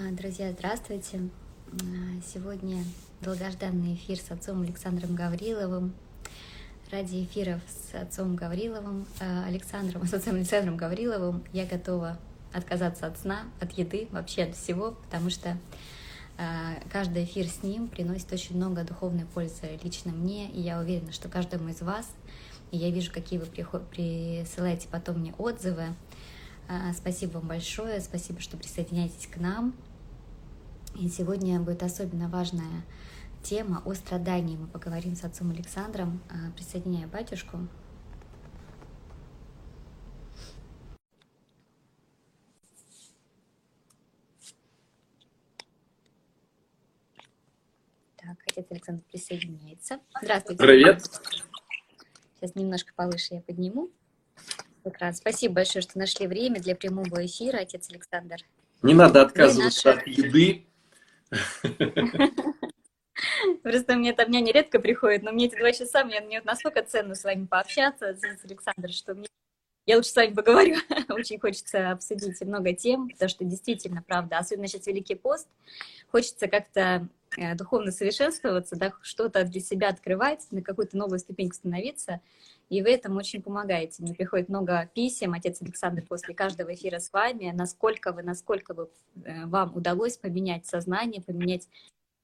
А, друзья, здравствуйте! А, сегодня долгожданный эфир с отцом Александром Гавриловым. Ради эфиров с отцом Гавриловым, а, Александром, с отцом Александром Гавриловым я готова отказаться от сна, от еды, вообще от всего, потому что каждый эфир с ним приносит очень много духовной пользы лично мне, и я уверена, что каждому из вас, и я вижу, какие вы присылаете потом мне отзывы, спасибо вам большое, спасибо, что присоединяетесь к нам. И сегодня будет особенно важная тема о страдании. Мы поговорим с отцом Александром. А, присоединяю батюшку. Так, отец Александр присоединяется. Здравствуйте. Привет. Сейчас немножко повыше я подниму. Прекрасно. Спасибо большое, что нашли время для прямого эфира, отец Александр. Не надо отказываться наши... от еды. Просто мне там меня нередко приходит, но мне эти два часа, мне, мне настолько ценно с вами пообщаться, отец Александр, что мне я лучше с вами поговорю. Очень хочется обсудить много тем, потому что действительно, правда, особенно сейчас Великий пост, хочется как-то э, духовно совершенствоваться, да, что-то для себя открывать, на какую-то новую ступеньку становиться. И вы этому очень помогаете. Мне приходит много писем, отец Александр, после каждого эфира с вами, насколько вы, насколько вы, э, вам удалось поменять сознание, поменять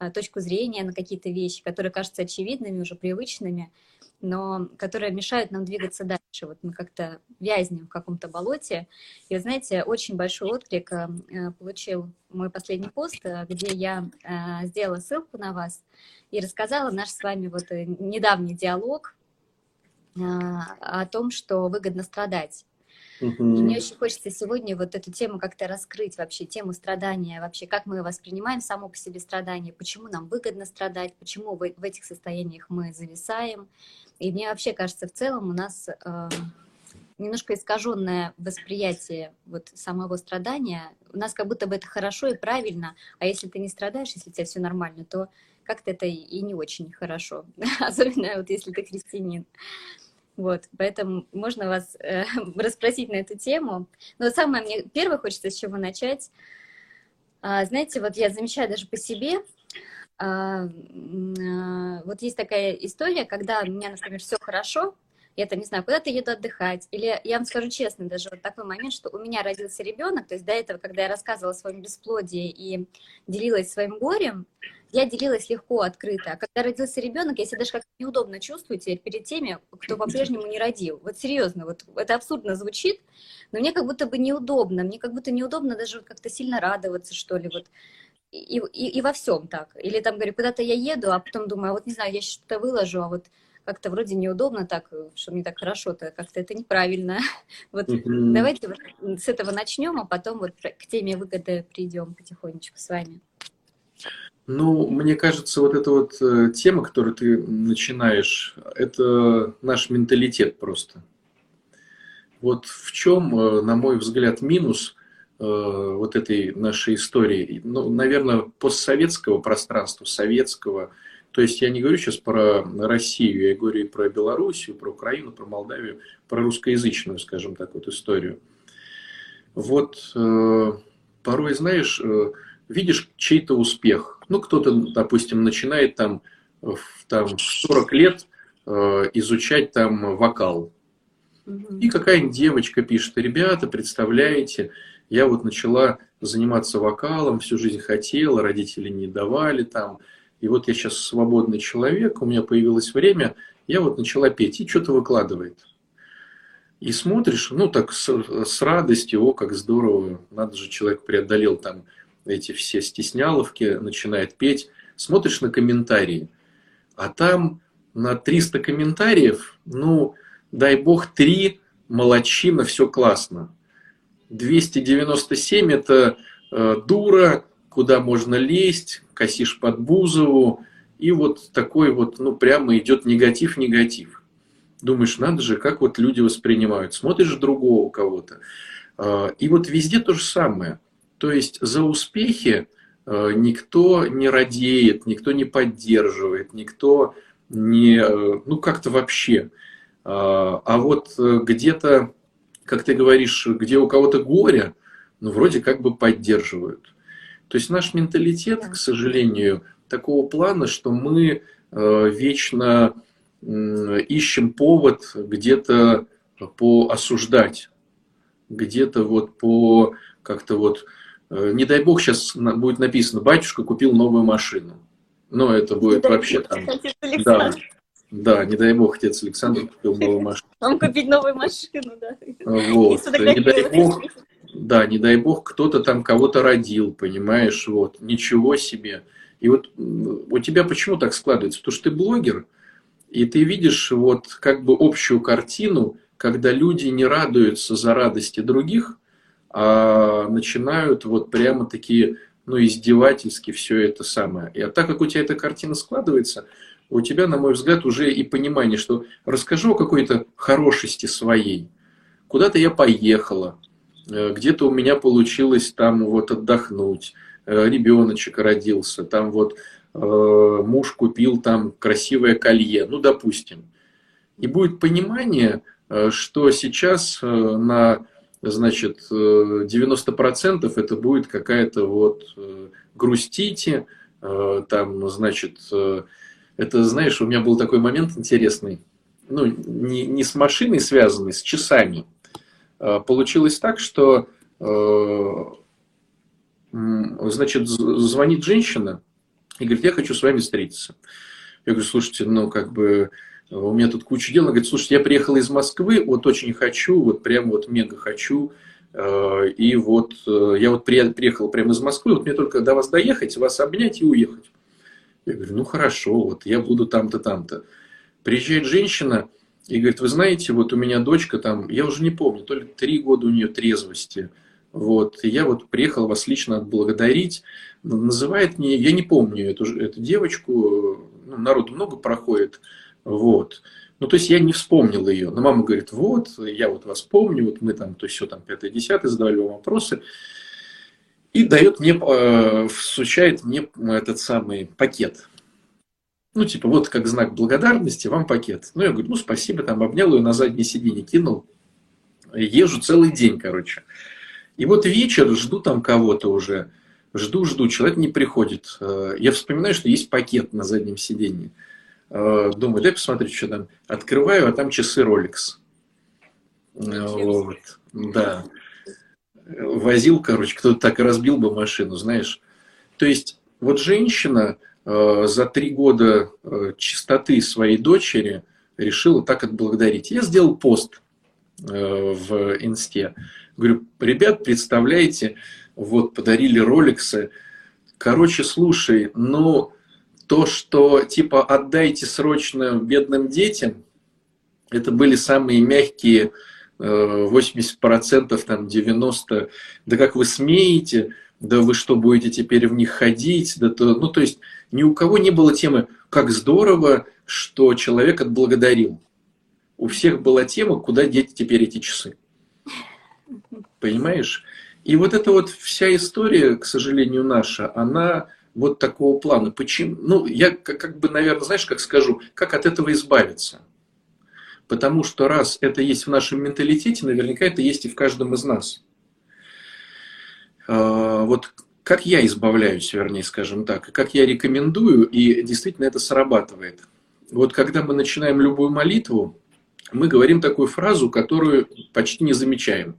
э, точку зрения на какие-то вещи, которые кажутся очевидными, уже привычными, но которые мешают нам двигаться дальше. Вот мы как-то вязнем в каком-то болоте. И, знаете, очень большой отклик э, получил мой последний пост, где я сделала ссылку на вас и рассказала наш с вами вот недавний диалог, о том, что выгодно страдать. И мне очень хочется сегодня вот эту тему как-то раскрыть вообще, тему страдания, вообще, как мы воспринимаем само по себе страдание, почему нам выгодно страдать, почему в, в этих состояниях мы зависаем. И мне вообще кажется, в целом у нас э, немножко искаженное восприятие вот самого страдания. У нас как будто бы это хорошо и правильно, а если ты не страдаешь, если у тебя все нормально, то как-то это и не очень хорошо, особенно вот если ты христианин. Вот, поэтому можно вас э, расспросить на эту тему. Но самое мне первое хочется с чего начать. А, знаете, вот я замечаю даже по себе, а, а, вот есть такая история, когда у меня, например, все хорошо, я там, не знаю, куда-то еду отдыхать, или я вам скажу честно, даже вот такой момент, что у меня родился ребенок, то есть до этого, когда я рассказывала о своем бесплодии и делилась своим горем, я делилась легко, открыто. А когда родился ребенок, я себя даже как-то неудобно чувствую теперь перед теми, кто по-прежнему не родил. Вот серьезно, вот это абсурдно звучит, но мне как будто бы неудобно. Мне как будто неудобно даже как-то сильно радоваться, что ли, вот. И, и, и во всем так. Или там, говорю, куда-то я еду, а потом думаю, а вот не знаю, я что-то выложу, а вот как-то вроде неудобно так, что мне так хорошо-то, как-то это неправильно. Вот mm-hmm. давайте вот с этого начнем, а потом вот к теме выгоды придем потихонечку с вами. Ну, мне кажется, вот эта вот э, тема, которую ты начинаешь, это наш менталитет просто. Вот в чем, э, на мой взгляд, минус э, вот этой нашей истории, ну, наверное, постсоветского пространства, советского, то есть я не говорю сейчас про Россию, я говорю и про Белоруссию, про Украину, про Молдавию, про русскоязычную, скажем так, вот историю. Вот порой, знаешь, видишь чей-то успех. Ну, кто-то, допустим, начинает там в там, 40 лет э, изучать там вокал. И какая-нибудь девочка пишет, ребята, представляете, я вот начала заниматься вокалом, всю жизнь хотела, родители не давали там. И вот я сейчас свободный человек, у меня появилось время, я вот начала петь, и что-то выкладывает. И смотришь, ну так с, с радостью, о, как здорово, надо же, человек преодолел там эти все стесняловки, начинает петь, смотришь на комментарии, а там на 300 комментариев, ну, дай бог, 3 молочина, все классно. 297 это э, дура, куда можно лезть, косишь под Бузову, и вот такой вот, ну, прямо идет негатив-негатив. Думаешь, надо же, как вот люди воспринимают. Смотришь другого кого-то. Э, и вот везде то же самое. То есть за успехи э, никто не радеет, никто не поддерживает, никто не, э, ну как-то вообще. А, а вот э, где-то, как ты говоришь, где у кого-то горе, ну вроде как бы поддерживают. То есть наш менталитет, к сожалению, такого плана, что мы э, вечно ищем повод где-то по осуждать, где-то вот по как-то вот, э, не дай бог сейчас будет написано, батюшка купил новую машину. Но это будет вообще там... Да, да, не дай бог, отец Александр купил новую машину. Он купить новую машину, да. Вот, не дай бог, да, не дай бог, кто-то там кого-то родил, понимаешь, вот, ничего себе. И вот у тебя почему так складывается? Потому что ты блогер, и ты видишь вот как бы общую картину, когда люди не радуются за радости других, а начинают вот прямо такие, ну, издевательски все это самое. И а так как у тебя эта картина складывается, у тебя, на мой взгляд, уже и понимание, что расскажу о какой-то хорошести своей. Куда-то я поехала, где-то у меня получилось там вот отдохнуть, э, ребеночек родился, там вот э, муж купил там красивое колье, ну, допустим. И будет понимание, что сейчас на, значит, 90% это будет какая-то вот грустите, там, значит, это, знаешь, у меня был такой момент интересный, ну, не, не с машиной связанный, с часами. Э, получилось так, что э, значит, звонит женщина и говорит, я хочу с вами встретиться. Я говорю, слушайте, ну, как бы, у меня тут куча дел. Она говорит, слушайте, я приехала из Москвы, вот очень хочу, вот прям вот мега хочу. Э, и вот я вот приехал прямо из Москвы, вот мне только до вас доехать, вас обнять и уехать. Я говорю, ну хорошо, вот я буду там-то, там-то. Приезжает женщина, и говорит, вы знаете, вот у меня дочка там, я уже не помню, то ли три года у нее трезвости. Вот, и я вот приехал вас лично отблагодарить. Называет мне, я не помню эту, эту девочку, ну, народу много проходит. Вот. Ну, то есть я не вспомнил ее. Но мама говорит, вот, я вот вас помню, вот мы там, то есть все там пятое, десятое, задавали вам вопросы. И дает мне, э, всучает мне этот самый пакет ну, типа, вот как знак благодарности вам пакет. Ну, я говорю, ну, спасибо, там обнял ее на заднее сиденье, кинул. Езжу целый день, короче. И вот вечер, жду там кого-то уже. Жду, жду, человек не приходит. Э, я вспоминаю, что есть пакет на заднем сиденье. Э, думаю, дай посмотреть, что там. Открываю, а там часы Rolex. Вот, да. Возил, короче, кто-то так и разбил бы машину, знаешь. То есть, вот женщина, Э, за три года э, чистоты своей дочери решила так отблагодарить. Я сделал пост э, в инсте. Говорю, ребят, представляете, вот подарили роликсы. Короче, слушай, ну то, что типа отдайте срочно бедным детям, это были самые мягкие 80%, там 90%, да как вы смеете, да вы что, будете теперь в них ходить, да то, ну то есть ни у кого не было темы, как здорово, что человек отблагодарил. У всех была тема, куда деть теперь эти часы. Понимаешь? И вот эта вот вся история, к сожалению, наша, она вот такого плана. Почему? Ну, я как бы, наверное, знаешь, как скажу, как от этого избавиться? Потому что раз это есть в нашем менталитете, наверняка это есть и в каждом из нас. А, вот как я избавляюсь, вернее, скажем так, как я рекомендую, и действительно это срабатывает. Вот когда мы начинаем любую молитву, мы говорим такую фразу, которую почти не замечаем.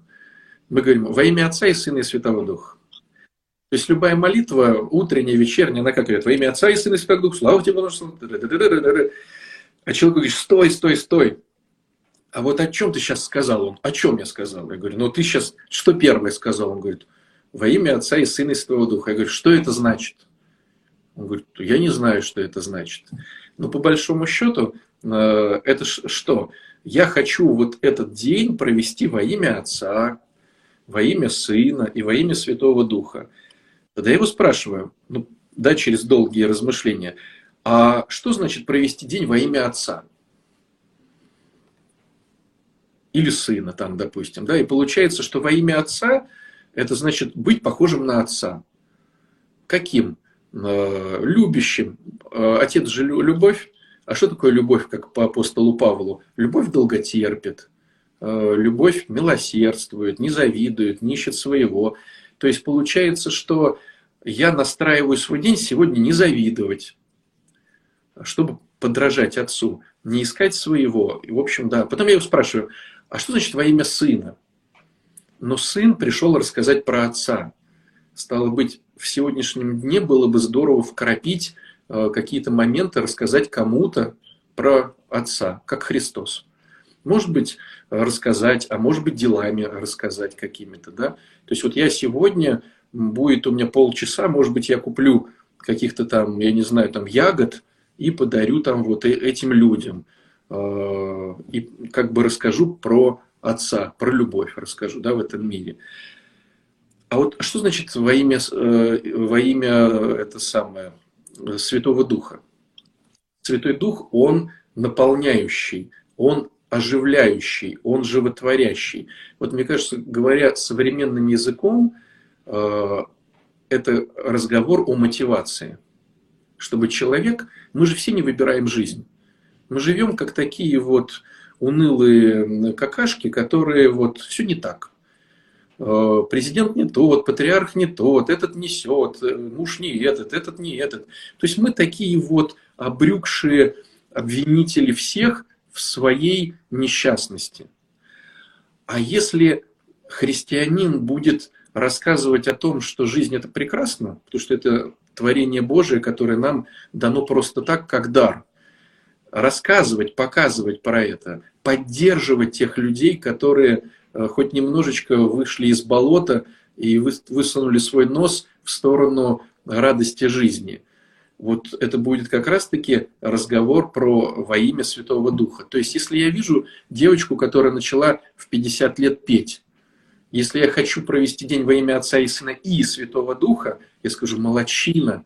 Мы говорим «Во имя Отца и Сына и Святого Духа». То есть любая молитва, утренняя, вечерняя, она как говорит «Во имя Отца и Сына и Святого Духа, слава тебе, А человек говорит «Стой, стой, стой». А вот о чем ты сейчас сказал? Он, о чем я сказал? Я говорю, ну ты сейчас, что первое сказал? Он говорит, во имя Отца и Сына и Святого Духа. Я говорю, что это значит? Он говорит, я не знаю, что это значит. Но по большому счету, э, это что? Я хочу вот этот день провести во имя Отца, во имя Сына и во имя Святого Духа. Тогда я его спрашиваю, ну, да, через долгие размышления, а что значит провести день во имя Отца? Или Сына там, допустим, да, и получается, что во имя Отца – это значит быть похожим на отца. Каким? Э, любящим. Э, отец же любовь. А что такое любовь, как по апостолу Павлу? Любовь долготерпит, э, любовь милосердствует, не завидует, не ищет своего. То есть получается, что я настраиваю свой день сегодня не завидовать, чтобы подражать отцу, не искать своего. И, в общем, да. Потом я его спрашиваю, а что значит во имя сына? Но сын пришел рассказать про отца. Стало быть, в сегодняшнем дне было бы здорово вкрапить э, какие-то моменты, рассказать кому-то про отца, как Христос. Может быть, рассказать, а может быть, делами рассказать какими-то, да. То есть вот я сегодня, будет у меня полчаса, может быть, я куплю каких-то там, я не знаю, там ягод и подарю там вот э, этим людям. Э, и как бы расскажу про отца, про любовь расскажу, да, в этом мире. А вот что значит во имя, э, во имя это самое, Святого Духа? Святой Дух, Он наполняющий, Он оживляющий, Он животворящий. Вот мне кажется, говоря современным языком, э, это разговор о мотивации. Чтобы человек, мы же все не выбираем жизнь. Мы живем как такие вот унылые какашки, которые вот все не так. Э, президент не тот, патриарх не тот, этот несет, э, муж не этот, этот не этот. То есть мы такие вот обрюкшие обвинители всех в своей несчастности. А если христианин будет рассказывать о том, что жизнь это прекрасно, потому что это творение Божие, которое нам дано просто так, как дар, рассказывать, показывать про это, поддерживать тех людей, которые Э, хоть немножечко вышли из болота и высунули свой нос в сторону радости жизни. Вот это будет как раз-таки разговор про во имя Святого Духа. То есть, если я вижу девочку, которая начала в 50 лет петь, если я хочу провести день во имя Отца и Сына и Святого Духа, я скажу, молочина,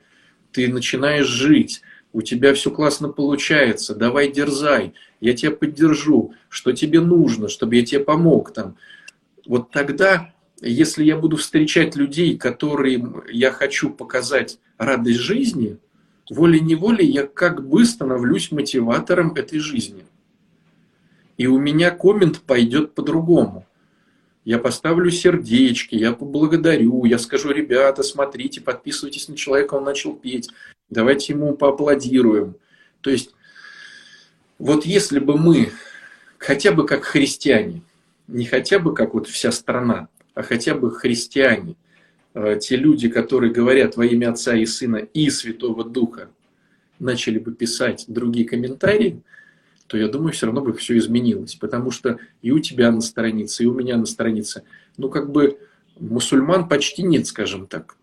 ты начинаешь жить, у тебя все классно получается, давай дерзай, я тебя поддержу, что тебе нужно, чтобы я тебе помог там. Вот тогда, если я буду встречать людей, которым я хочу показать радость жизни, волей-неволей я как бы становлюсь мотиватором этой жизни. И у меня коммент пойдет по-другому. Я поставлю сердечки, я поблагодарю, я скажу, ребята, смотрите, подписывайтесь на человека, он начал петь, давайте ему поаплодируем. То есть вот если бы мы, хотя бы как христиане, не хотя бы как вот вся страна, а хотя бы христиане, э, те люди, которые говорят во имя Отца и Сына и Святого Духа, начали бы писать другие комментарии, то я думаю, все равно бы все изменилось. Потому что и у тебя на странице, и у меня на странице, ну как бы мусульман почти нет, скажем так.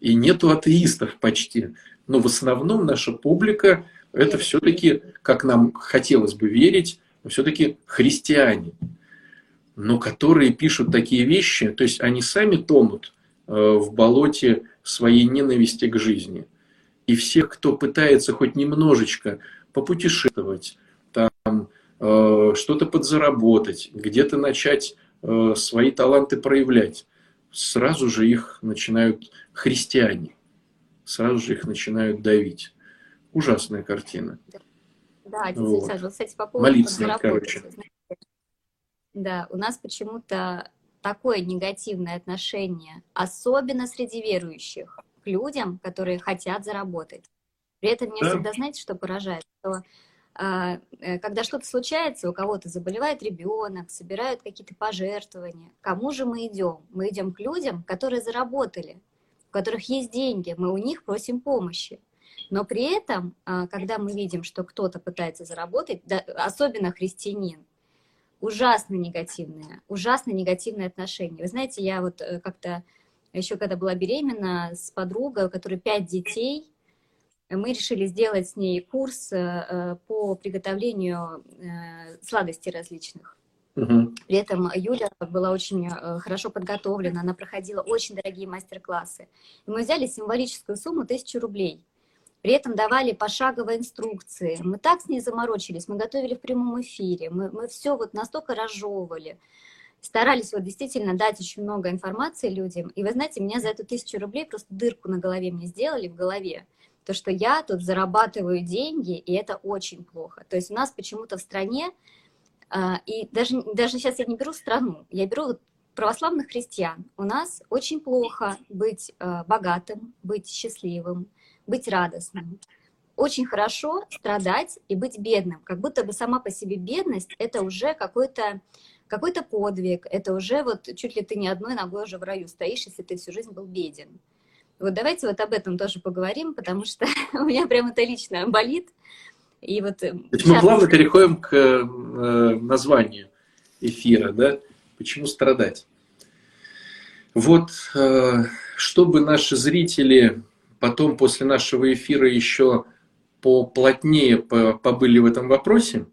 И нету атеистов почти. Но в основном наша публика это все-таки, как нам хотелось бы верить, все-таки христиане, но которые пишут такие вещи, то есть они сами тонут э, в болоте своей ненависти к жизни. И всех, кто пытается хоть немножечко попутешествовать, там э, что-то подзаработать, где-то начать э, свои таланты проявлять, сразу же их начинают христиане, сразу же их начинают давить. Ужасная картина. Да, действительно, вот. кстати, по поводу Молиться короче. Да, у нас почему-то такое негативное отношение, особенно среди верующих, к людям, которые хотят заработать. При этом меня да. всегда, знаете, что поражает? Что а, э, когда что-то случается, у кого-то заболевает ребенок, собирают какие-то пожертвования. Кому же мы идем? Мы идем к людям, которые заработали, у которых есть деньги, мы у них просим помощи. Но при этом, а, когда мы видим, что кто-то пытается заработать, особенно христианин, ужасно негативное, ужасно негативное отношение. Вы знаете, я вот э, как-то еще когда была беременна с подругой, у которой пять детей, мы решили сделать с ней курс э, по приготовлению э, сладостей различных. При этом Юля была очень хорошо подготовлена, она проходила очень дорогие мастер-классы. И мы взяли символическую сумму тысячу рублей. При этом давали пошаговые инструкции. Мы так с ней заморочились, мы готовили в прямом эфире, мы, мы все вот настолько разжевывали. Старались вот действительно дать очень много информации людям. И вы знаете, меня за эту тысячу рублей просто дырку на голове мне сделали в голове. То, что я тут зарабатываю деньги, и это очень плохо. То есть у нас почему-то в стране, и даже, даже сейчас я не беру страну, я беру православных христиан у нас очень плохо быть э, богатым, быть счастливым, быть радостным. Очень хорошо страдать и быть бедным. Как будто бы сама по себе бедность — это уже какой-то какой-то подвиг, это уже вот чуть ли ты не одной ногой уже в раю стоишь, если ты всю жизнь был беден. Вот давайте вот об этом тоже поговорим, потому что у меня прям это лично болит. И вот э, мы плавно переходим к э, названию эфира, да? Почему страдать? Вот, э, чтобы наши зрители потом после нашего эфира еще поплотнее побыли в этом вопросе,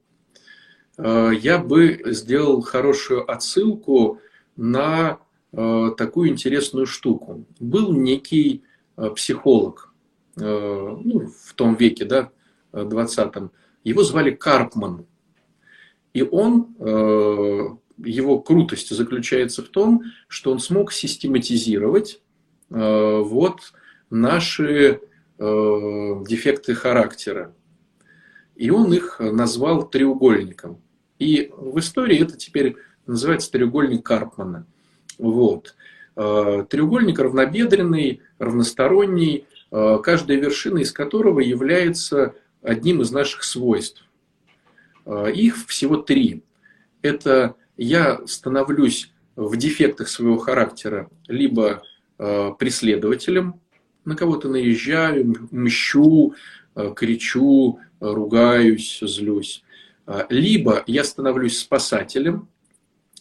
я бы сделал хорошую отсылку на такую интересную штуку. Был некий психолог ну, в том веке, да, 20-м, его звали Карпман. И он его крутость заключается в том, что он смог систематизировать э, вот наши э, дефекты характера. И он их назвал треугольником. И в истории это теперь называется треугольник Карпмана. Вот. Э, треугольник равнобедренный, равносторонний, каждая вершина из которого является одним из наших свойств. Их всего три. Это я становлюсь в дефектах своего характера либо э, преследователем, на кого-то наезжаю, мщу, э, кричу, ругаюсь, злюсь. Либо я становлюсь спасателем,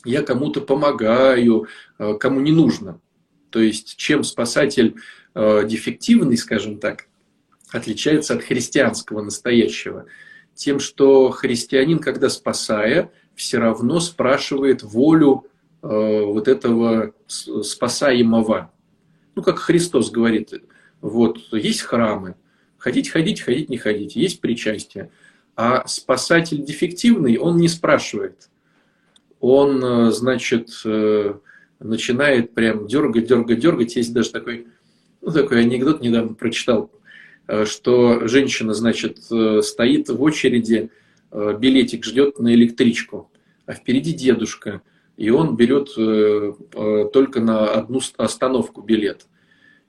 я кому-то помогаю, кому не нужно. То есть, чем спасатель дефективный, скажем так, отличается от христианского настоящего? Тем, что христианин, когда спасая, все равно спрашивает волю э, вот этого спасаемого. Ну, как Христос говорит, вот, есть храмы, ходить, ходить, ходить, не ходить, есть причастие. А спасатель дефективный, он не спрашивает. Он, э, значит, э, начинает прям дергать, дергать, дергать. Есть даже такой, ну, такой анекдот недавно прочитал, что женщина, значит, стоит в очереди, Э, билетик ждет на электричку, а впереди дедушка, и он берет э, э, только на одну остановку билет.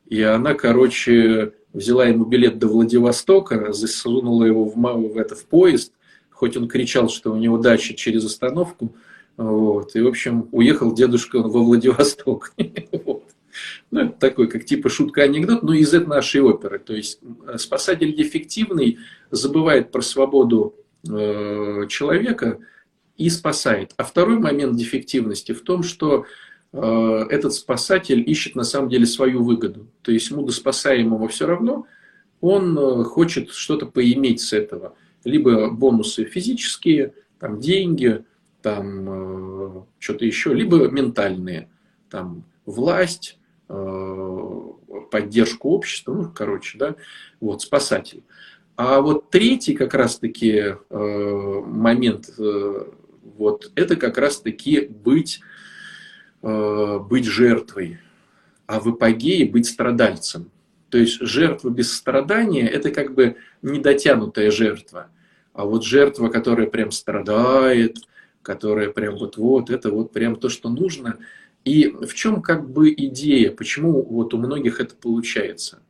И она, короче, взяла ему билет до Владивостока, засунула его в, в, это, в поезд, хоть он кричал, что у него дача через остановку, вот, и, в общем, уехал дедушка во Владивосток. Ну, это такой, как типа шутка-анекдот, но из этой нашей оперы. То есть спасатель дефективный забывает про свободу Э, человека и спасает. А второй момент дефективности в том, что э, этот спасатель ищет на самом деле свою выгоду. То есть ему до спасаемого все равно, он э, хочет что-то поиметь с этого. Либо бонусы физические, там деньги, там что-то еще, либо ментальные, там власть, поддержку общества, ну, короче, да, вот, спасатель. А вот третий как раз-таки э, момент, э, вот это как раз-таки быть, э, быть жертвой, а в эпогее быть страдальцем. То есть жертва без страдания – это как бы недотянутая жертва. А вот жертва, которая прям страдает, которая прям вот-вот, это вот прям то, что нужно. И в чем как бы идея, почему вот у многих это получается?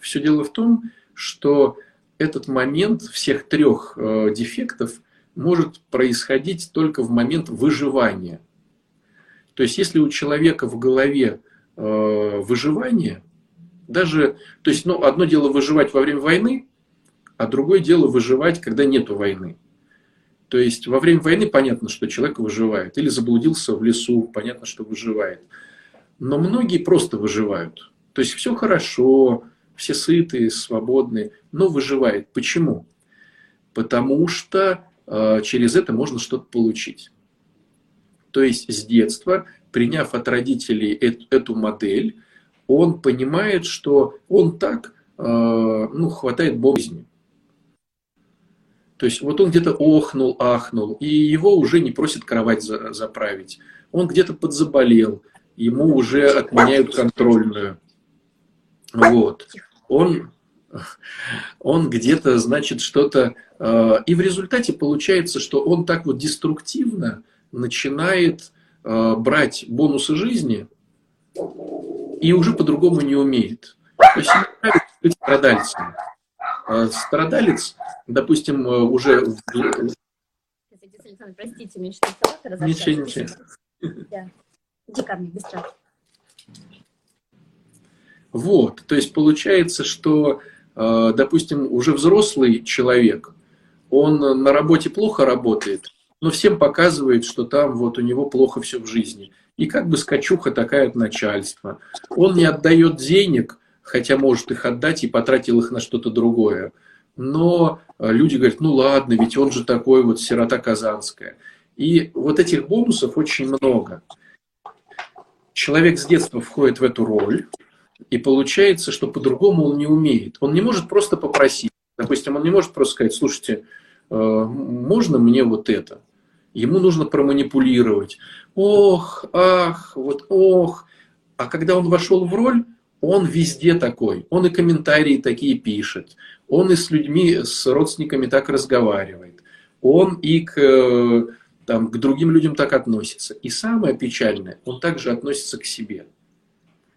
Все дело в том, что этот момент всех трех э, дефектов может происходить только в момент выживания. То есть, если у человека в голове э, выживание, даже, то есть, ну, одно дело выживать во время войны, а другое дело выживать, когда нету войны. То есть, во время войны понятно, что человек выживает. Или заблудился в лесу, понятно, что выживает. Но многие просто выживают. То есть, все хорошо, все сытые, свободные, но выживает. Почему? Потому что э, через это можно что-то получить. То есть с детства, приняв от родителей эту, эту модель, он понимает, что он так, э, ну, хватает жизни. То есть вот он где-то охнул, ахнул, и его уже не просят кровать за, заправить. Он где-то подзаболел, ему уже отменяют контрольную. Вот. Он, он где-то, значит, что-то... Э, и в результате получается, что он так вот деструктивно начинает э, брать бонусы жизни и уже по-другому не умеет. То есть быть страдальцем. А страдалец, допустим, э, уже... Простите, мне что-то Ничего, ничего. Да. Иди ко мне, быстро. Вот, то есть получается, что, э, допустим, уже взрослый человек, он на работе плохо работает, но всем показывает, что там вот у него плохо все в жизни. И как бы скачуха такая от начальства. Он не отдает денег, хотя может их отдать и потратил их на что-то другое. Но э, люди говорят, ну ладно, ведь он же такой вот сирота казанская. И вот этих бонусов очень много. Человек с детства входит в эту роль, и получается, что по-другому он не умеет. Он не может просто попросить. Допустим, он не может просто сказать, слушайте, э, можно мне вот это? Ему нужно проманипулировать. Ох, ах, вот ох. А когда он вошел в роль, он везде такой. Он и комментарии такие пишет. Он и с людьми, с родственниками так разговаривает. Он и к, э, там, к другим людям так относится. И самое печальное, он также относится к себе.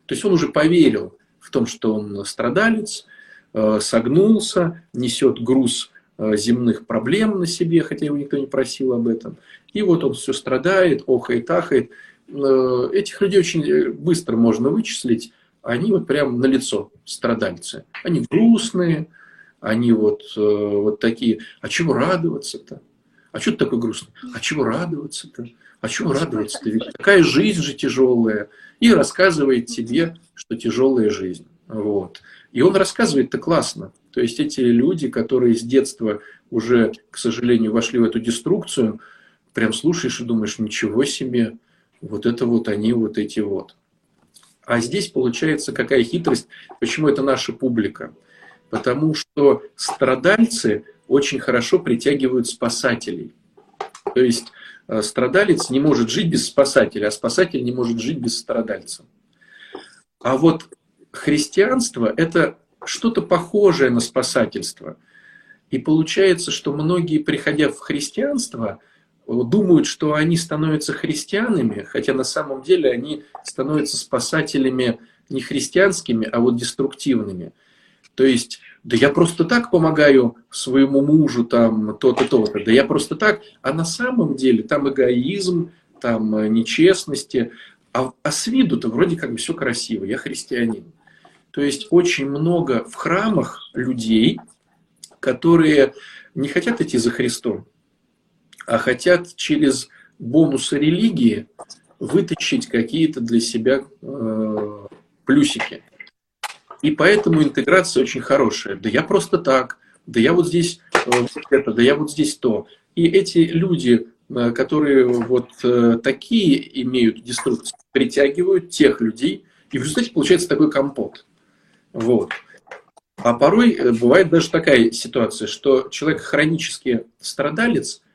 То есть он уже поверил в том, что он страдалец, э, согнулся, несет груз э, земных проблем на себе, хотя его никто не просил об этом. И вот он все страдает, охает, ахает. Этих людей очень быстро можно вычислить они вот прям на лицо страдальцы. Они грустные, они вот, э, вот такие, а чего радоваться-то? А что ты такой грустный? А чего радоваться-то? А чего радоваться-то? Ведь такая жизнь же тяжелая. И рассказывает тебе, что тяжелая жизнь. Вот. И он рассказывает-то классно. То есть эти люди, которые с детства уже, к сожалению, вошли в эту деструкцию, прям слушаешь и думаешь, ничего себе, вот это вот они, вот эти вот. А здесь получается какая хитрость, почему это наша публика. Потому что страдальцы очень хорошо притягивают спасателей. То есть э, страдалец не может жить без спасателя, а спасатель не может жить без страдальца. А вот христианство – это что-то похожее на спасательство. И получается, что многие, приходя в христианство, думают, что они становятся христианами, хотя на самом деле они становятся спасателями не христианскими, а вот деструктивными. То есть, да я просто так помогаю своему мужу, там, то-то, то-то, да я просто так, а на самом деле там эгоизм, там э, нечестности, а, а с виду-то вроде как бы все красиво, я христианин. То есть очень много в храмах людей, которые не хотят идти за Христом, а хотят через бонусы религии вытащить какие-то для себя э, плюсики. И поэтому интеграция очень хорошая. Да я просто так, да я вот здесь э, вот это, да я вот здесь то. И эти люди, э, которые вот э, такие имеют деструкцию, притягивают тех людей, и в результате получается такой компот. Вот. А порой э, бывает даже такая ситуация, что человек хронически страдалец –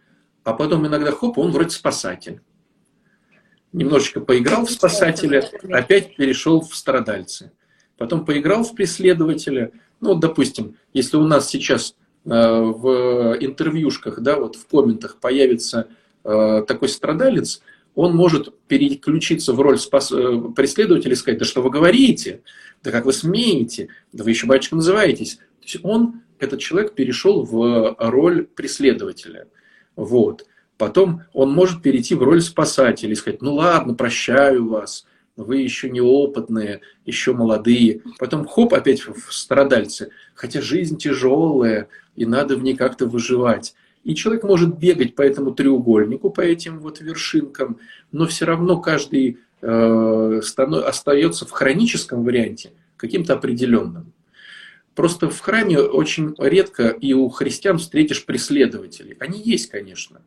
а потом иногда хоп, он вроде спасатель. Немножечко поиграл в спасателя, опять перешел в страдальцы. Потом поиграл в преследователя. Ну, вот, допустим, если у нас сейчас э, в интервьюшках, да, вот в комментах появится э, такой страдалец, он может переключиться в роль спас... Э, преследователя и сказать, да что вы говорите, да как вы смеете, да вы еще батюшка называетесь. То есть он, этот человек, перешел в роль преследователя. Вот. Потом он может перейти в роль спасателя и сказать, ну ладно, прощаю вас, вы еще неопытные, еще молодые. Потом хоп, опять в страдальцы. Хотя жизнь тяжелая, и надо в ней как-то выживать. И человек может бегать по этому треугольнику, по этим вот вершинкам, но все равно каждый э, остается в хроническом варианте каким-то определенным. Просто в храме очень редко и у христиан встретишь преследователей. Они есть, конечно.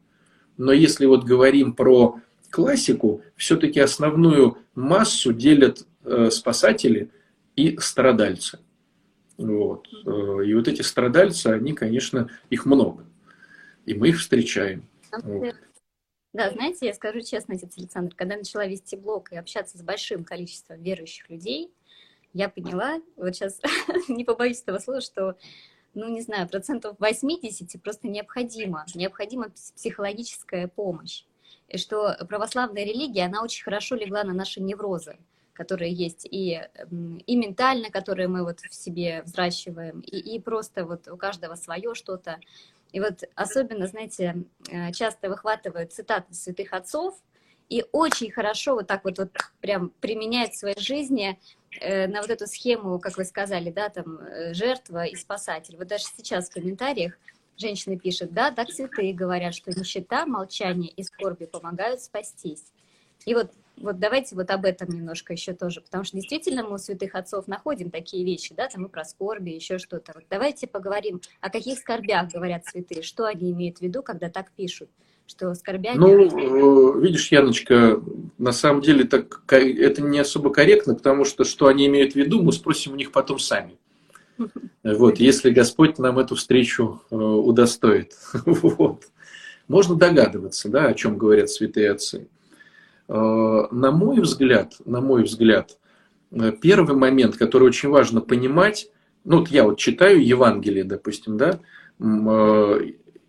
Но если вот говорим про классику, все-таки основную массу делят э, спасатели и страдальцы. Вот. Э, и вот эти страдальцы, они, конечно, их много. И мы их встречаем. Вот. Да, знаете, я скажу честно, отец Александр, когда начала вести блог и общаться с большим количеством верующих людей, я поняла, вот сейчас не побоюсь этого слова, что, ну, не знаю, процентов 80 просто необходимо, необходима психологическая помощь. и что православная религия, она очень хорошо легла на наши неврозы, которые есть и, и ментально, которые мы вот в себе взращиваем, и, и просто вот у каждого свое что-то. И вот особенно, знаете, э, часто выхватывают цитаты святых отцов, и очень хорошо вот так вот, вот прям применяют в своей жизни на вот эту схему, как вы сказали, да, там, э, жертва и спасатель. Вот даже сейчас в комментариях женщина пишет, да, так святые говорят, что нищета, молчание и скорби помогают спастись. И вот, вот давайте вот об этом немножко еще тоже, потому что действительно мы у святых отцов находим такие вещи, да, там и про скорби, еще что-то. Вот давайте поговорим, о каких скорбях говорят святые, что они имеют в виду, когда так пишут что скорбями... Ну, э, видишь, Яночка, на самом деле так, это не особо корректно, потому что что они имеют в виду, мы спросим у них потом сами. Вот, если Господь нам эту встречу э, удостоит. Вот. Можно догадываться, да, о чем говорят святые отцы. Э, на мой взгляд, на мой взгляд, первый момент, который очень важно понимать, ну вот я вот читаю Евангелие, допустим, да,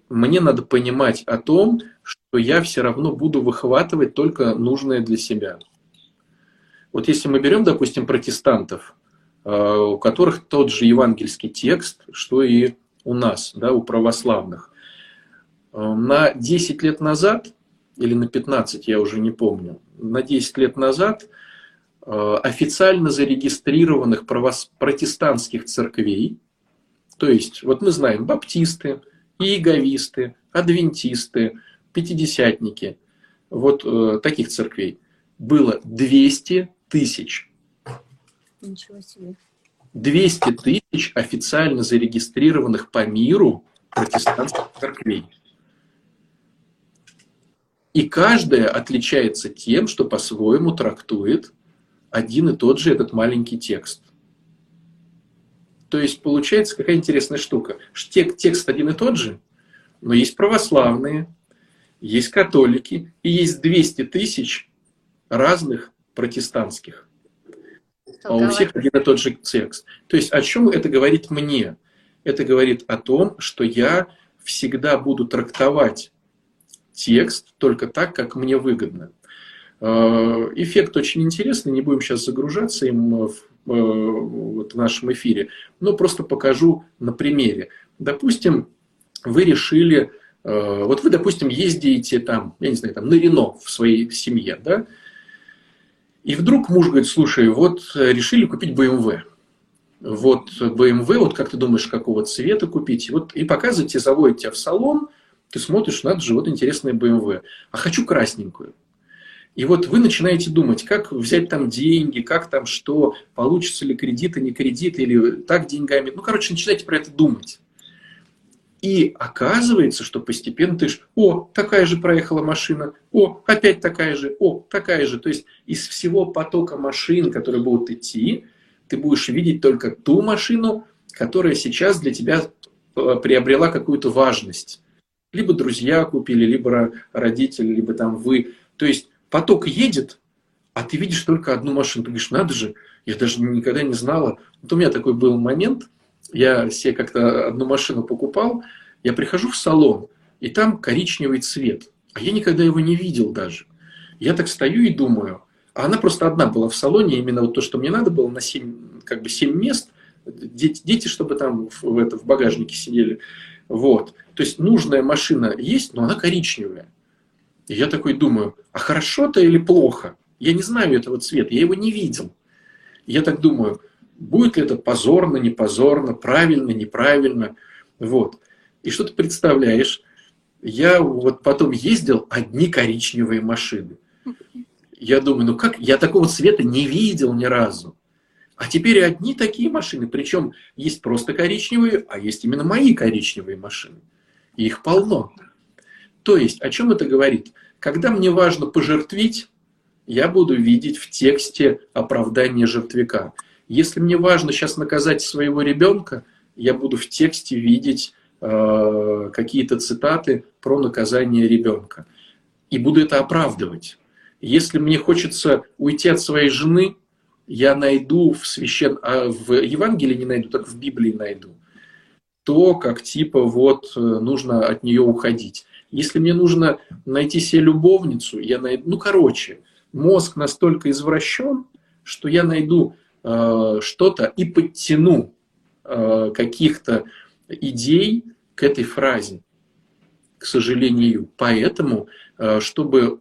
мне надо понимать о том, что я все равно буду выхватывать только нужное для себя. Вот если мы берем, допустим, протестантов, э, у которых тот же евангельский текст, что и у нас, да, у православных. Э, на 10 лет назад, или на 15, я уже не помню, на 10 лет назад э, официально зарегистрированных протестантских церквей, то есть, вот мы знаем, баптисты, иеговисты, адвентисты, пятидесятники, вот э, таких церквей, было 200 тысяч. Ничего себе. 200 тысяч официально зарегистрированных по миру протестантских церквей. И каждая отличается тем, что по-своему трактует один и тот же этот маленький текст. То есть получается какая интересная штука. Текст один и тот же, но есть православные, есть католики и есть 200 тысяч разных протестантских. А у всех один и тот же текст. То есть о чем это говорит мне? Это говорит о том, что я всегда буду трактовать текст только так, как мне выгодно. Э, эффект очень интересный, не будем сейчас загружаться им в, вот в нашем эфире, но просто покажу на примере. Допустим, вы решили, э, вот вы, допустим, ездите там, я не знаю, там на Рено в своей семье, да, и вдруг муж говорит, слушай, вот решили купить BMW. Вот BMW, вот как ты думаешь, какого цвета купить? Вот, и показываете, заводите тебя в салон, ты смотришь, надо же, вот интересная BMW. А хочу красненькую. И вот вы начинаете думать, как взять там деньги, как там что, получится ли кредиты, не кредиты, или так деньгами. Ну, короче, начинаете про это думать. И оказывается, что постепенно ты ж, о, такая же проехала машина, о, опять такая же, о, такая же. То есть из всего потока машин, которые будут идти, ты будешь видеть только ту машину, которая сейчас для тебя э, приобрела какую-то важность. Либо друзья купили, либо родители, либо там вы. То есть поток едет, а ты видишь только одну машину. Ты говоришь, надо же, я даже никогда не знала. Вот у меня такой был момент, я себе как-то одну машину покупал, я прихожу в салон, и там коричневый цвет, а я никогда его не видел даже. Я так стою и думаю, а она просто одна была в салоне, именно вот то, что мне надо было на 7, как бы 7 мест, дети, дети чтобы там в, в, это, в багажнике сидели. Вот. То есть нужная машина есть, но она коричневая. И я такой думаю, а хорошо-то или плохо? Я не знаю этого цвета, я его не видел. И я так думаю, будет ли это позорно, не позорно, правильно, неправильно. Вот. И что ты представляешь? Я вот потом ездил одни коричневые машины. Я думаю, ну как, я такого цвета не видел ни разу. А теперь одни такие машины, причем есть просто коричневые, а есть именно мои коричневые машины. И их полно. То есть, о чем это говорит? Когда мне важно пожертвить, я буду видеть в тексте оправдание жертвяка. Если мне важно сейчас наказать своего ребенка, я буду в тексте видеть э, какие-то цитаты про наказание ребенка. И буду это оправдывать. Если мне хочется уйти от своей жены, я найду в священ... а в Евангелии не найду, так в Библии найду. То, как типа вот э, нужно от нее уходить. Если мне нужно найти себе любовницу, я найду... Ну, короче, мозг настолько извращен, что я найду э, что-то и подтяну э, каких-то идей к этой фразе, к сожалению. Поэтому, э, чтобы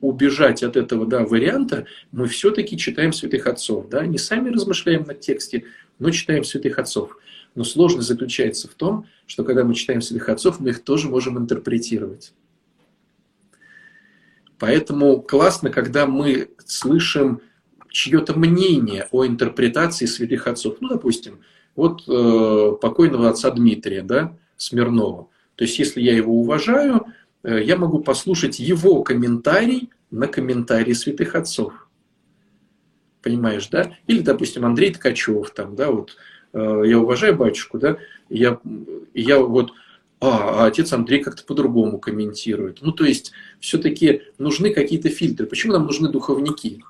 убежать от этого да, варианта, мы все-таки читаем святых отцов. Да? Не сами размышляем над тексте, но читаем святых отцов. Но сложность заключается в том, что когда мы читаем святых отцов, мы их тоже можем интерпретировать. Поэтому классно, когда мы слышим чье-то мнение о интерпретации святых отцов. Ну, допустим, вот э, покойного отца Дмитрия, да, Смирнова. То есть, если я его уважаю, э, я могу послушать его комментарий на комментарии святых отцов. Понимаешь, да? Или, допустим, Андрей Ткачев, там, да, вот я уважаю батюшку, да, я, я вот, а, а отец Андрей как-то по-другому комментирует. Ну, то есть, все-таки нужны какие-то фильтры. Почему нам нужны духовники?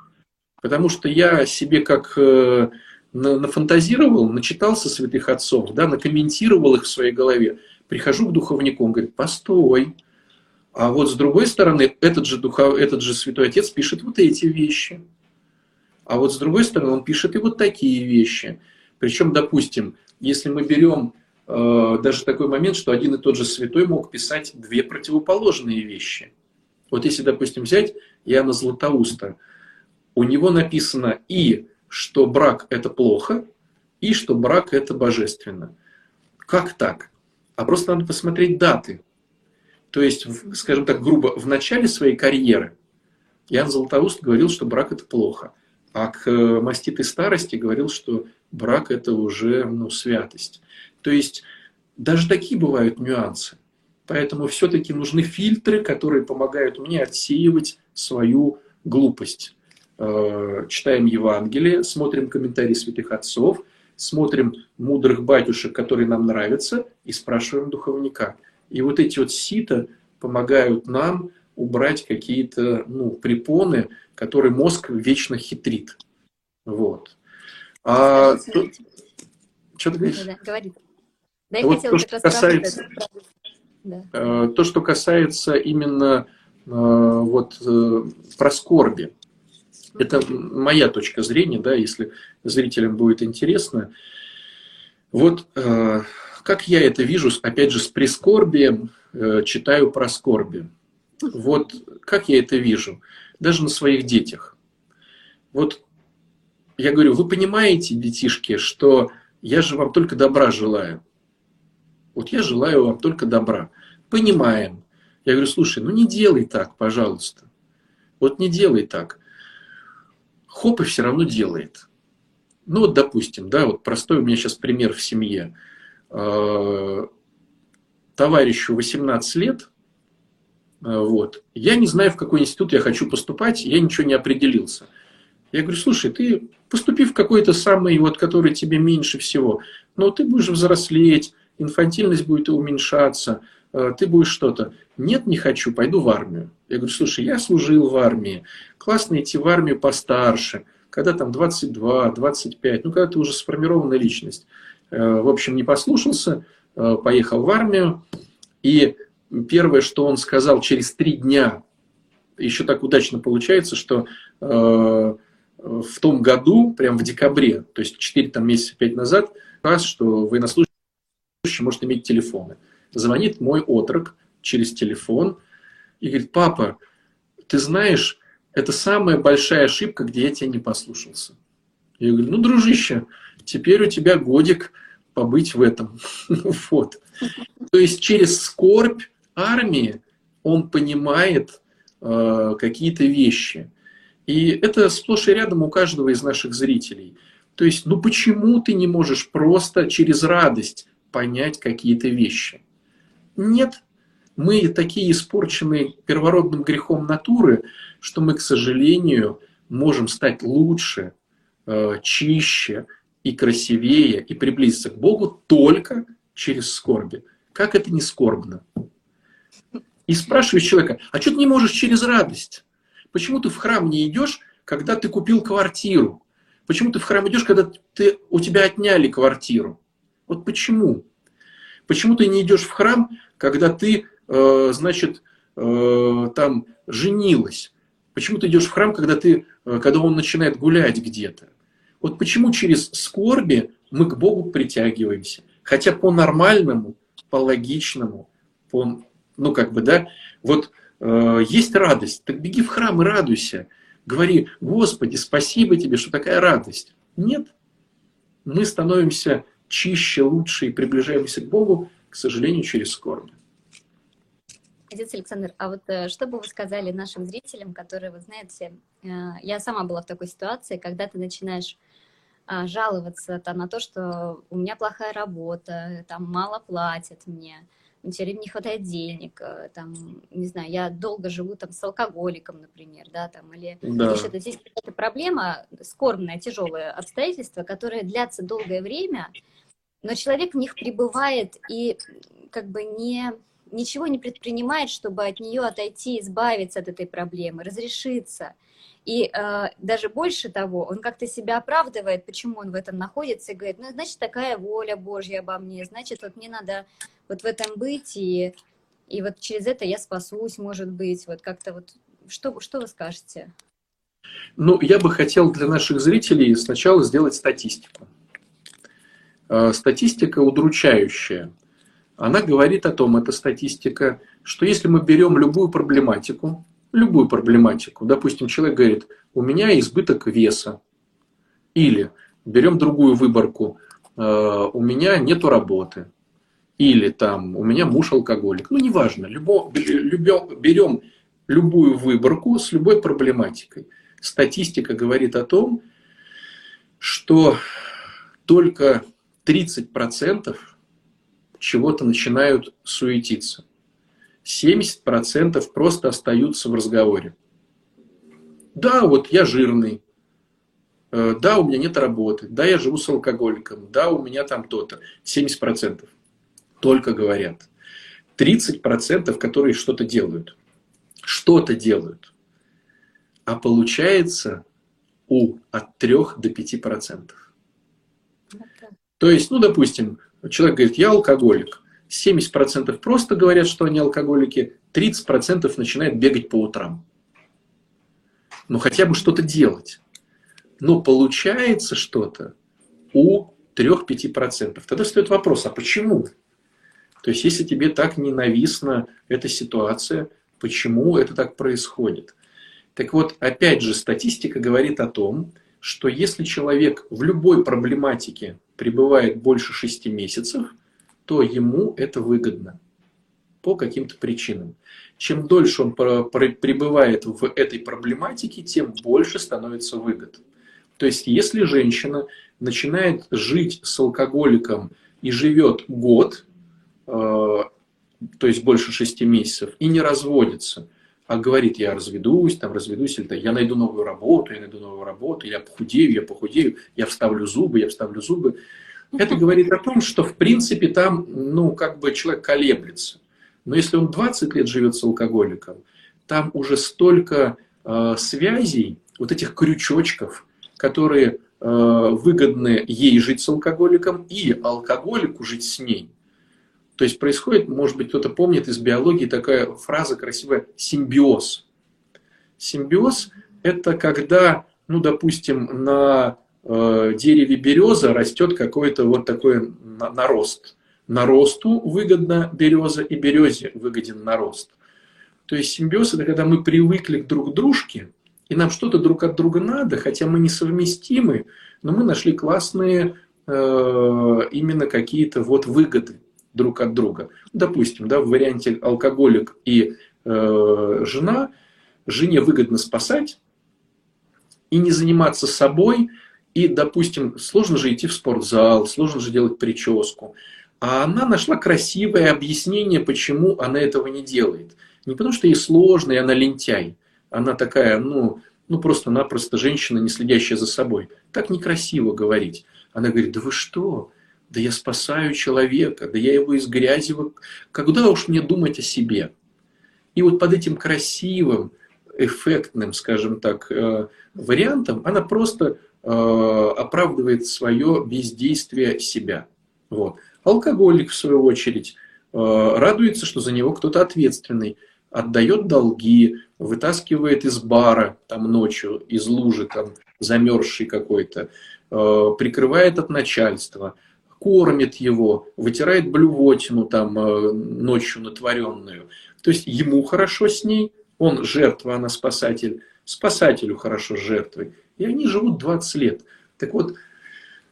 Потому что я себе как э, нафантазировал, начитался святых отцов, да, накомментировал их в своей голове. Прихожу к духовнику, он говорит, постой. А вот с другой стороны, этот же, духов, этот же святой отец пишет вот эти вещи. А вот с другой стороны, он пишет и вот такие вещи. Причем, допустим, если мы берем э, даже такой момент, что один и тот же святой мог писать две противоположные вещи. Вот если, допустим, взять Иоанна Златоуста, у него написано и что брак – это плохо, и что брак – это божественно. Как так? А просто надо посмотреть даты. То есть, скажем так, грубо, в начале своей карьеры Ян Златоуст говорил, что брак – это плохо. А к э, маститой старости говорил, что брак – это уже ну, святость. То есть, даже такие бывают нюансы. Поэтому все-таки нужны фильтры, которые помогают мне отсеивать свою глупость. Э, читаем Евангелие, смотрим комментарии святых отцов, смотрим мудрых батюшек, которые нам нравятся, и спрашиваем духовника. И вот эти вот сита помогают нам убрать какие-то ну, препоны, которые мозг вечно хитрит. Вот. А, то... Что ты говоришь? Да, да, говори. Да, я вот то, что касается, да. Э, то, что касается именно э, вот про скорби. Это моя точка зрения, да, если зрителям будет интересно. Вот э, как я это вижу, опять же, с прискорбием, э, читаю про скорби. Вот как я это вижу, даже на своих детях. Вот я говорю, вы понимаете, детишки, что я же вам только добра желаю. Вот я желаю вам только добра. Понимаем. Я говорю, слушай, ну не делай так, пожалуйста. Вот не делай так хоп, и все равно делает. Ну вот, допустим, да, вот простой у меня сейчас пример в семье. А, товарищу 18 лет, а, вот, я не знаю, в какой институт я хочу поступать, я ничего не определился. Я говорю, слушай, ты поступи в какой-то самый, вот, который тебе меньше всего, но ты будешь взрослеть, инфантильность будет уменьшаться, а, ты будешь что-то. Нет, не хочу, пойду в армию. Я говорю, слушай, я служил в армии, классно идти в армию постарше, когда там 22, 25, ну, когда ты уже сформированная личность. Э, в общем, не послушался, э, поехал в армию, и первое, что он сказал через три дня, еще так удачно получается, что э, в том году, прям в декабре, то есть 4 там, месяца, 5 назад, раз, что военнослужащий может иметь телефоны. Звонит мой отрок через телефон и говорит, папа, ты знаешь, это самая большая ошибка, где я тебя не послушался. Я говорю, ну, дружище, теперь у тебя годик побыть в этом. вот. То есть через скорбь армии он понимает э, какие-то вещи. И это сплошь и рядом у каждого из наших зрителей. То есть, ну почему ты не можешь просто через радость понять какие-то вещи? Нет, мы такие испорченные первородным грехом натуры, что мы, к сожалению, можем стать лучше, э, чище и красивее и приблизиться к Богу только через скорби. Как это не скорбно? И спрашиваешь человека, а что ты не можешь через радость? Почему ты в храм не идешь, когда ты купил квартиру? Почему ты в храм идешь, когда ты, у тебя отняли квартиру? Вот почему? Почему ты не идешь в храм, когда ты э, значит, э, там женилась? Почему ты идешь в храм, когда, ты, э, когда он начинает гулять где-то? Вот почему через скорби мы к Богу притягиваемся? Хотя по нормальному, по логичному, по, ну как бы, да, вот э, есть радость, так беги в храм и радуйся. Говори, Господи, спасибо тебе, что такая радость. Нет, мы становимся чище, лучше и приближаемся к Богу, к сожалению, через скорбь. Отец Александр, а вот э, что бы вы сказали нашим зрителям, которые, вы знаете, э, я сама была в такой ситуации, когда ты начинаешь а, жаловаться там, на то, что у меня плохая работа, там мало платят мне, все время не хватает денег, э, там, не знаю, я долго живу там с алкоголиком, например, да, там, или да. еще то здесь какая-то проблема, скорбное, тяжелое обстоятельство, которое длятся долгое время, но человек в них пребывает и как бы не ничего не предпринимает, чтобы от нее отойти, избавиться от этой проблемы, разрешиться. И э, даже больше того, он как-то себя оправдывает, почему он в этом находится, и говорит, ну, значит, такая воля Божья обо мне, значит, вот мне надо вот в этом быть, и, и вот через это я спасусь, может быть, вот как-то вот, что, что вы скажете? Ну, я бы хотел для наших зрителей сначала сделать статистику. Э, статистика удручающая – она говорит о том, эта статистика, что если мы берем любую проблематику, любую проблематику, допустим, человек говорит, у меня избыток веса, или берем другую выборку, «Э, у меня нету работы, или там у меня муж алкоголик, ну неважно, любо, берем любую выборку с любой проблематикой. Статистика говорит о том, что только 30% чего-то начинают суетиться. 70% просто остаются в разговоре. Да, вот я жирный. Э, да, у меня нет работы. Да, я живу с алкоголиком. Да, у меня там то-то. 70% только говорят. 30% которые что-то делают. Что-то делают. А получается у от 3 до 5%. То есть, ну, допустим, Человек говорит, я алкоголик. 70% просто говорят, что они алкоголики, 30% начинают бегать по утрам. Ну, хотя бы что-то делать. Но получается что-то у 3-5%. Тогда встает вопрос, а почему? То есть, если тебе так ненавистна эта ситуация, почему это так происходит? Так вот, опять же, статистика говорит о том, что если человек в любой проблематике пребывает больше 6 месяцев, то ему это выгодно по каким-то причинам. Чем дольше он пребывает в этой проблематике, тем больше становится выгод. То есть, если женщина начинает жить с алкоголиком и живет год, то есть больше 6 месяцев, и не разводится, а говорит, я разведусь, там разведусь, или я найду новую работу, я найду новую работу, я похудею, я похудею, я вставлю зубы, я вставлю зубы. Это говорит о том, что в принципе там, ну, как бы человек колеблется. Но если он 20 лет живет с алкоголиком, там уже столько э, связей, вот этих крючочков, которые э, выгодны ей жить с алкоголиком и алкоголику жить с ней. То есть происходит, может быть, кто-то помнит из биологии такая фраза красивая «симбиоз». Симбиоз – это когда, ну, допустим, на э, дереве береза растет какой-то вот такой нарост. Наросту выгодна береза и березе выгоден нарост. То есть симбиоз – это когда мы привыкли друг к дружке, и нам что-то друг от друга надо, хотя мы несовместимы, но мы нашли классные э, именно какие-то вот выгоды друг от друга. Допустим, да, в варианте алкоголик и э, жена, жене выгодно спасать и не заниматься собой. И, допустим, сложно же идти в спортзал, сложно же делать прическу. А она нашла красивое объяснение, почему она этого не делает. Не потому, что ей сложно, и она лентяй. Она такая, ну, ну просто-напросто женщина, не следящая за собой. Так некрасиво говорить. Она говорит, да вы что? Да я спасаю человека, да я его из грязи. Когда уж мне думать о себе? И вот под этим красивым, эффектным, скажем так, э, вариантом она просто э, оправдывает свое бездействие себя. Вот. Алкоголик, в свою очередь, радуется, что за него кто-то ответственный, отдает долги, вытаскивает из бара там ночью, из лужи там замерзший какой-то, прикрывает от начальства, кормит его, вытирает блювотину там ночью натворенную. То есть ему хорошо с ней, он жертва, она спасатель, спасателю хорошо с жертвой. И они живут 20 лет. Так вот,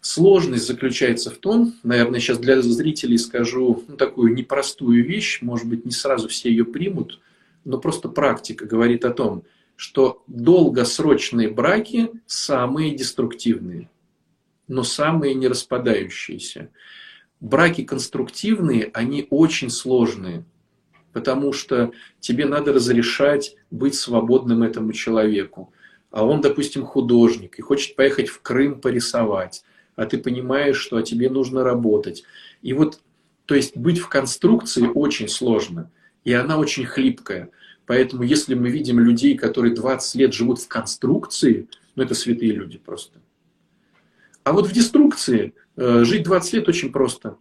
сложность заключается в том, наверное, сейчас для зрителей скажу ну, такую непростую вещь, может быть, не сразу все ее примут, но просто практика говорит о том, что долгосрочные браки самые деструктивные, но самые не распадающиеся. Браки конструктивные, они очень сложные – потому что тебе надо разрешать быть свободным этому человеку. А он, допустим, художник и хочет поехать в Крым порисовать, а ты понимаешь, что тебе нужно работать. И вот, то есть быть в конструкции очень сложно, и она очень хлипкая. Поэтому если мы видим людей, которые 20 лет живут в конструкции, ну это святые люди просто. А вот в деструкции э, жить 20 лет очень просто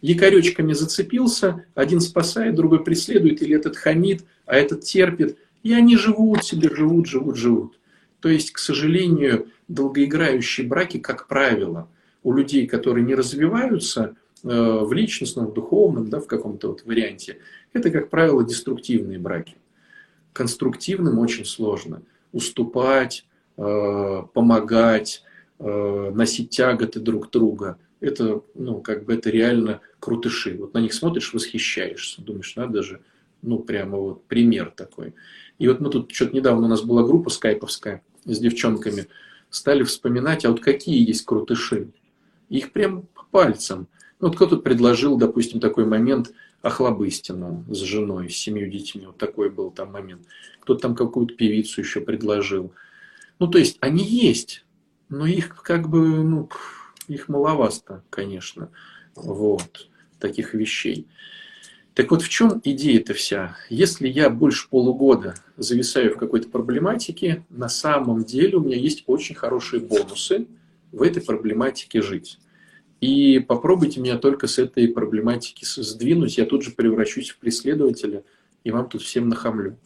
якоречками зацепился, один спасает, другой преследует, или этот хамит, а этот терпит. И они живут себе, живут, живут, живут. То есть, к сожалению, долгоиграющие браки, как правило, у людей, которые не развиваются э, в личностном, в духовном, да, в каком-то вот варианте, это, как правило, деструктивные браки. Конструктивным очень сложно. Уступать, э, помогать, носить тяготы друг друга – это, ну, как бы это реально крутыши. Вот на них смотришь, восхищаешься, думаешь, надо же, ну, прямо вот пример такой. И вот мы тут что-то недавно у нас была группа скайповская с девчонками, стали вспоминать, а вот какие есть крутыши. Их прям по пальцам. Ну, вот кто-то предложил, допустим, такой момент Охлобыстину с женой, с семью детьми. Вот такой был там момент. Кто-то там какую-то певицу еще предложил. Ну, то есть, они есть, но их как бы, ну, их маловато, конечно, вот, таких вещей. Так вот, в чем идея-то вся? Если я больше полугода зависаю в какой-то проблематике, на самом деле у меня есть очень хорошие бонусы в этой проблематике жить. И попробуйте меня только с этой проблематики сдвинуть, я тут же превращусь в преследователя, и вам тут всем нахамлю.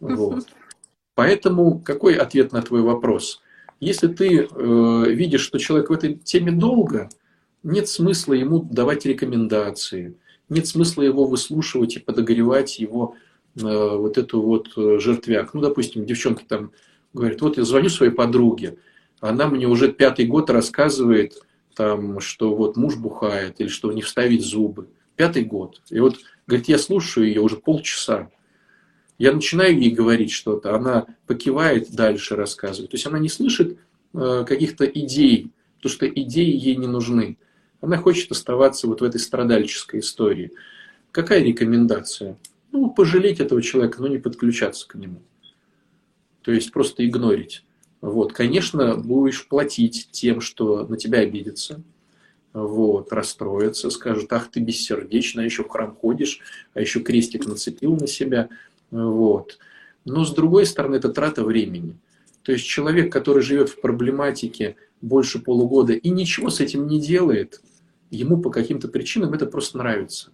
Вот. Поэтому какой ответ на твой вопрос? Если ты э, видишь, что человек в этой теме долго, нет смысла ему давать рекомендации, нет смысла его выслушивать и подогревать его э, вот эту вот э, жертвяк. Ну, допустим, девчонка там говорит, вот я звоню своей подруге, она мне уже пятый год рассказывает, там, что вот муж бухает или что не вставить зубы. Пятый год. И вот, говорит, я слушаю ее уже полчаса. Я начинаю ей говорить что-то, она покивает дальше, рассказывает. То есть она не слышит э, каких-то идей, потому что идеи ей не нужны. Она хочет оставаться вот в этой страдальческой истории. Какая рекомендация? Ну, пожалеть этого человека, но не подключаться к нему. То есть просто игнорить. Вот, конечно, будешь платить тем, что на тебя обидится, вот, расстроится, скажет, ах ты бессердечная, еще в храм ходишь, а еще крестик нацепил на себя – вот. Но с другой стороны, это трата времени. То есть человек, который живет в проблематике больше полугода и ничего с этим не делает, ему по каким-то причинам это просто нравится.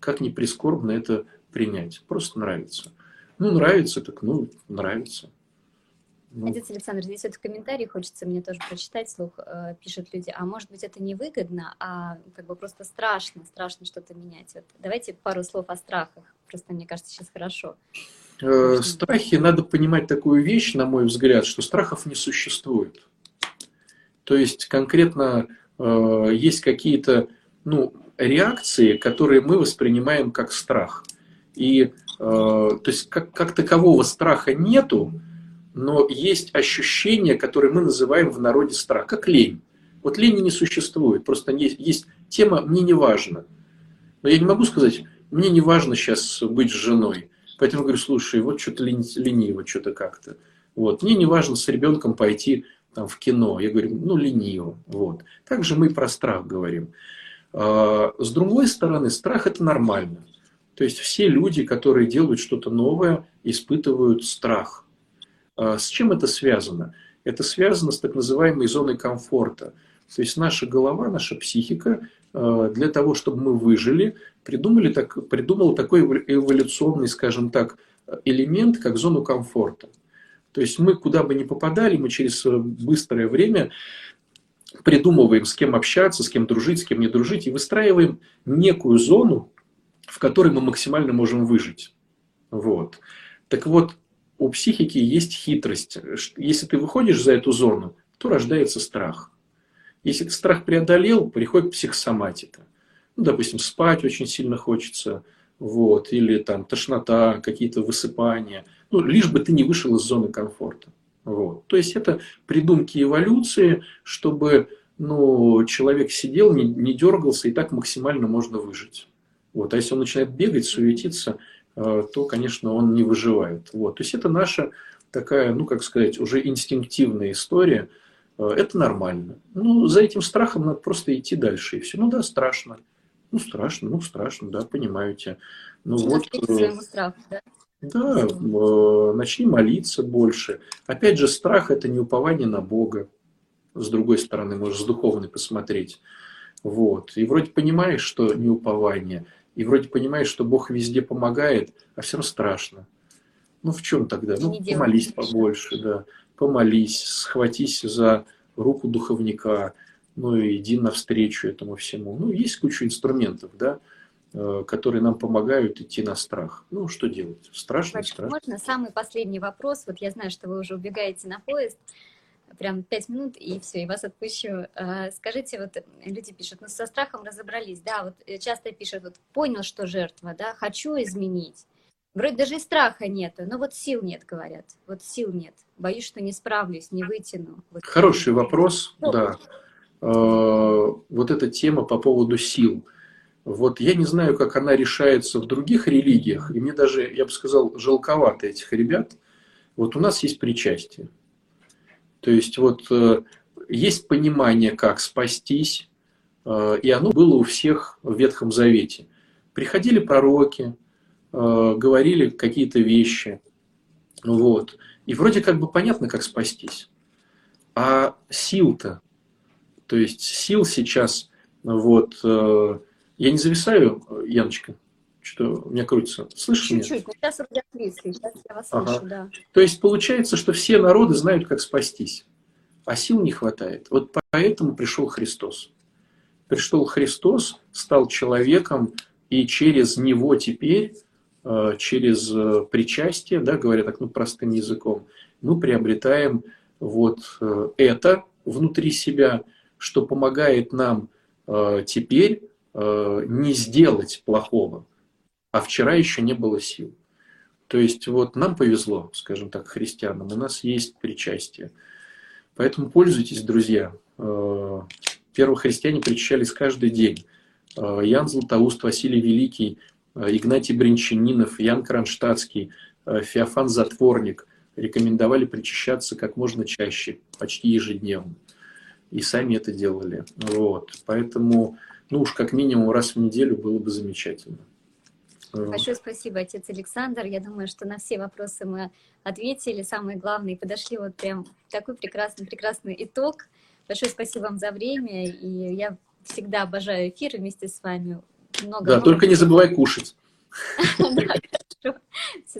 Как ни прискорбно это принять. Просто нравится. Ну, нравится, так ну, нравится. Ну. Отец Александр, здесь вот в комментарии хочется мне тоже прочитать слух, э, пишут люди, а может быть это невыгодно, а как бы просто страшно, страшно что-то менять. Вот давайте пару слов о страхах, просто мне кажется сейчас хорошо. Э, страхи, надо понимать такую вещь, на мой взгляд, что страхов не существует. То есть конкретно э, есть какие-то ну, реакции, которые мы воспринимаем как страх. И э, то есть как, как такового страха нету, но есть ощущение, которое мы называем в народе страх, как лень. Вот лени не существует, просто есть, есть тема «мне не важно». Но я не могу сказать, мне не важно сейчас быть с женой. Поэтому говорю, слушай, вот что-то лениво, что-то как-то. Вот. Мне не важно с ребенком пойти там, в кино. Я говорю, ну, лениво. Вот. Также мы про страх говорим. А, с другой стороны, страх – это нормально. То есть все люди, которые делают что-то новое, испытывают страх – с чем это связано? Это связано с так называемой зоной комфорта. То есть наша голова, наша психика э, для того, чтобы мы выжили, придумали так, придумал такой эволюционный, скажем так, элемент, как зону комфорта. То есть мы куда бы ни попадали, мы через быстрое время придумываем, с кем общаться, с кем дружить, с кем не дружить, и выстраиваем некую зону, в которой мы максимально можем выжить. Вот. Так вот, у психики есть хитрость. Если ты выходишь за эту зону, то рождается страх. Если ты страх преодолел, приходит психосоматика. Ну, допустим, спать очень сильно хочется, вот, или там тошнота, какие-то высыпания. Ну, лишь бы ты не вышел из зоны комфорта. Вот. То есть это придумки эволюции, чтобы ну, человек сидел, не, не дергался, и так максимально можно выжить. Вот. А если он начинает бегать, суетиться, то, конечно, он не выживает. Вот. То есть это наша такая, ну, как сказать, уже инстинктивная история. Э, это нормально. Ну, за этим страхом надо просто идти дальше. И все. Ну да, страшно. Ну, страшно, ну, страшно, да, понимаю тебя. Ну, вот, э, страху, да? Да, начни молиться больше. Опять же, страх – это не упование на Бога. С другой стороны, можешь с духовной посмотреть. Вот. И вроде понимаешь, что не упование, и вроде понимаешь, что Бог везде помогает, а все равно страшно. Ну, в чем тогда? Ну, помолись побольше, да. Помолись, схватись за руку духовника, ну, и иди навстречу этому всему. Ну, есть куча инструментов, да. Э, которые нам помогают идти на страх. Ну, что делать? Страшно, Паш, страшно. Можно самый последний вопрос? Вот я знаю, что вы уже убегаете на поезд. Прям пять минут, и все, и вас отпущу. Э, скажите, вот люди пишут, ну, со страхом разобрались, да, вот э, часто пишут, вот понял, что жертва, да, хочу изменить. Вроде даже и страха нету, но вот сил нет, говорят. Вот сил нет. Боюсь, что не справлюсь, не вытяну. Вот. Хороший вопрос, да. Вот эта тема по поводу сил – вот я не знаю, как она решается в других религиях, и мне даже, я бы сказал, жалковато этих ребят. Вот у нас есть причастие. То есть вот э, есть понимание, как спастись, э, и оно было у всех в Ветхом Завете. Приходили пророки, э, говорили какие-то вещи, вот. И вроде как бы понятно, как спастись. А сил-то, то есть сил сейчас, вот, я не зависаю, Яночка? Что у меня крутится. Слышишь Чуть-чуть, меня? сейчас вроде отвисли, сейчас я вас ага. слышу, да. То есть получается, что все народы знают, как спастись, а сил не хватает. Вот поэтому пришел Христос. Пришел Христос, стал человеком, и через него теперь, э, через э, причастие, да, говоря так ну, простым языком, мы приобретаем вот э, это внутри себя, что помогает нам теперь не сделать плохого, а вчера еще не было сил. То есть вот нам повезло, скажем так, христианам, у нас есть причастие. Поэтому пользуйтесь, друзья. Э, первые христиане причащались каждый день. Э, Ян Златоуст, Василий Великий, Игнатий Бринчанинов, Ян Кронштадтский, Феофан Затворник рекомендовали причащаться как можно чаще, почти ежедневно. И сами это делали. Вот. Поэтому ну уж как минимум раз в неделю было бы замечательно. Большое спасибо, отец Александр. Я думаю, что на все вопросы мы ответили. Самое главное, и подошли вот прям такой прекрасный, прекрасный итог. Большое спасибо вам за время. И я всегда обожаю эфиры вместе с вами. Много, да, много только не забывай кушать.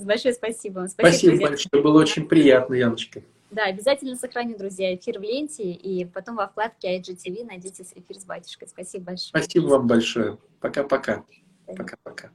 Большое спасибо вам. Спасибо большое, было очень приятно, Яночка. Да, обязательно сохраню, друзья, эфир в ленте, и потом во вкладке IGTV найдите эфир с батюшкой. Спасибо большое. Спасибо вам большое. Пока-пока. Пока-пока.